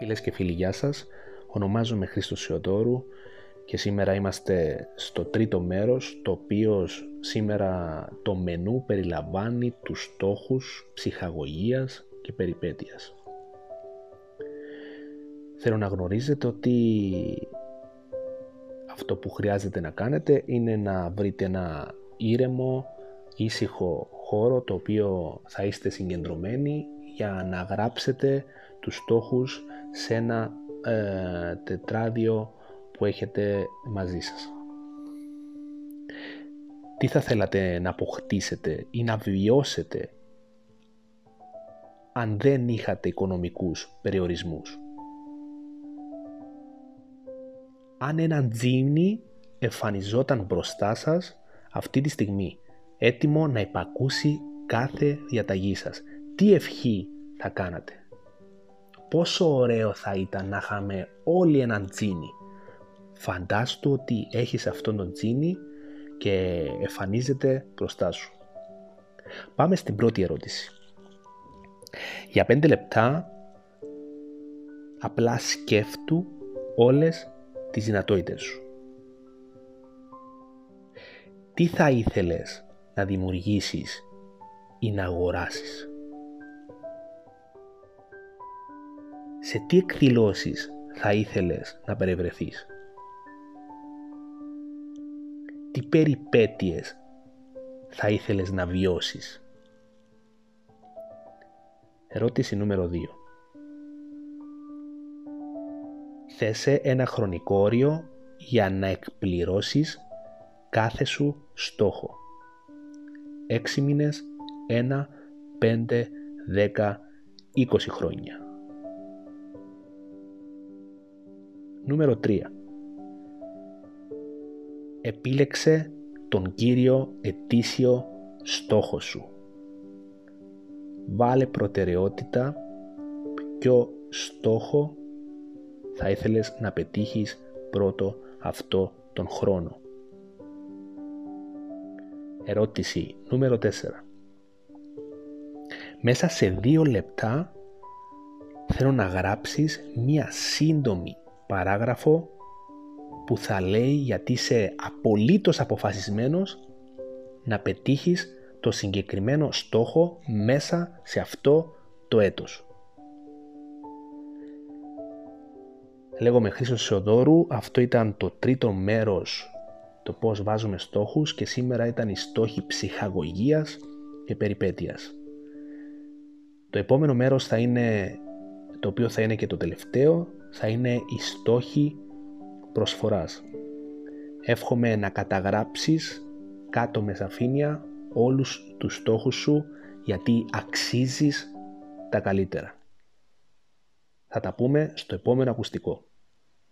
Φίλες και φίλοι, γεια σας. Ονομάζομαι Χρήστος Σιωτόρου και σήμερα είμαστε στο τρίτο μέρος, το οποίος σήμερα το μενού περιλαμβάνει τους στόχους ψυχαγωγίας και περιπέτειας. Θέλω να γνωρίζετε ότι αυτό που χρειάζεται να κάνετε είναι να βρείτε ένα ήρεμο, ήσυχο χώρο το οποίο θα είστε συγκεντρωμένοι για να γράψετε τους στόχους σε ένα ε, τετράδιο που έχετε μαζί σας. Τι θα θέλατε να αποκτήσετε ή να βιώσετε αν δεν είχατε οικονομικούς περιορισμούς; Αν ένα τζίμνι εμφανιζόταν μπροστά σας αυτή τη στιγμή, έτοιμο να υπακούσει κάθε διαταγή σας, τι ευχή θα κάνατε; Πόσο ωραίο θα ήταν να είχαμε όλοι έναν τζίνι. Φαντάστο ότι έχεις αυτόν τον τζίνι και εμφανίζεται μπροστά σου. Πάμε στην πρώτη ερώτηση. Για πέντε λεπτά απλά σκέφτου όλες τις δυνατότητες σου. Τι θα ήθελες να δημιουργήσεις ή να αγοράσεις; Σε τι εκδηλώσεις θα ήθελες να περιβρεθείς; Τι περιπέτειες θα ήθελες να βιώσεις; Ερώτηση νούμερο 2. Θέσε ένα χρονικό όριο για να εκπληρώσεις κάθε σου στόχο. 6 μήνες, 1, 5, 10, 20 χρόνια. Νούμερο 3. Επίλεξε τον κύριο ετήσιο στόχο σου. Βάλε προτεραιότητα ποιο στόχο θα ήθελες να πετύχεις πρώτο αυτό τον χρόνο. Ερώτηση νούμερο 4. Μέσα σε δύο λεπτά θέλω να γράψεις μία σύντομη παράγραφο που θα λέει γιατί είσαι απολύτως αποφασισμένος να πετύχεις το συγκεκριμένο στόχο μέσα σε αυτό το έτος. Λέγομαι Χρήστος Σιωδόρου, αυτό ήταν το τρίτο μέρος το πώς βάζουμε στόχους και σήμερα ήταν οι στόχοι ψυχαγωγίας και περιπέτειας. Το επόμενο μέρος θα είναι, το οποίο θα είναι και το τελευταίο, θα είναι οι στόχοι προσφοράς. Εύχομαι να καταγράψεις κάτω με σαφήνεια όλους τους στόχους σου γιατί αξίζεις τα καλύτερα. Θα τα πούμε στο επόμενο ακουστικό.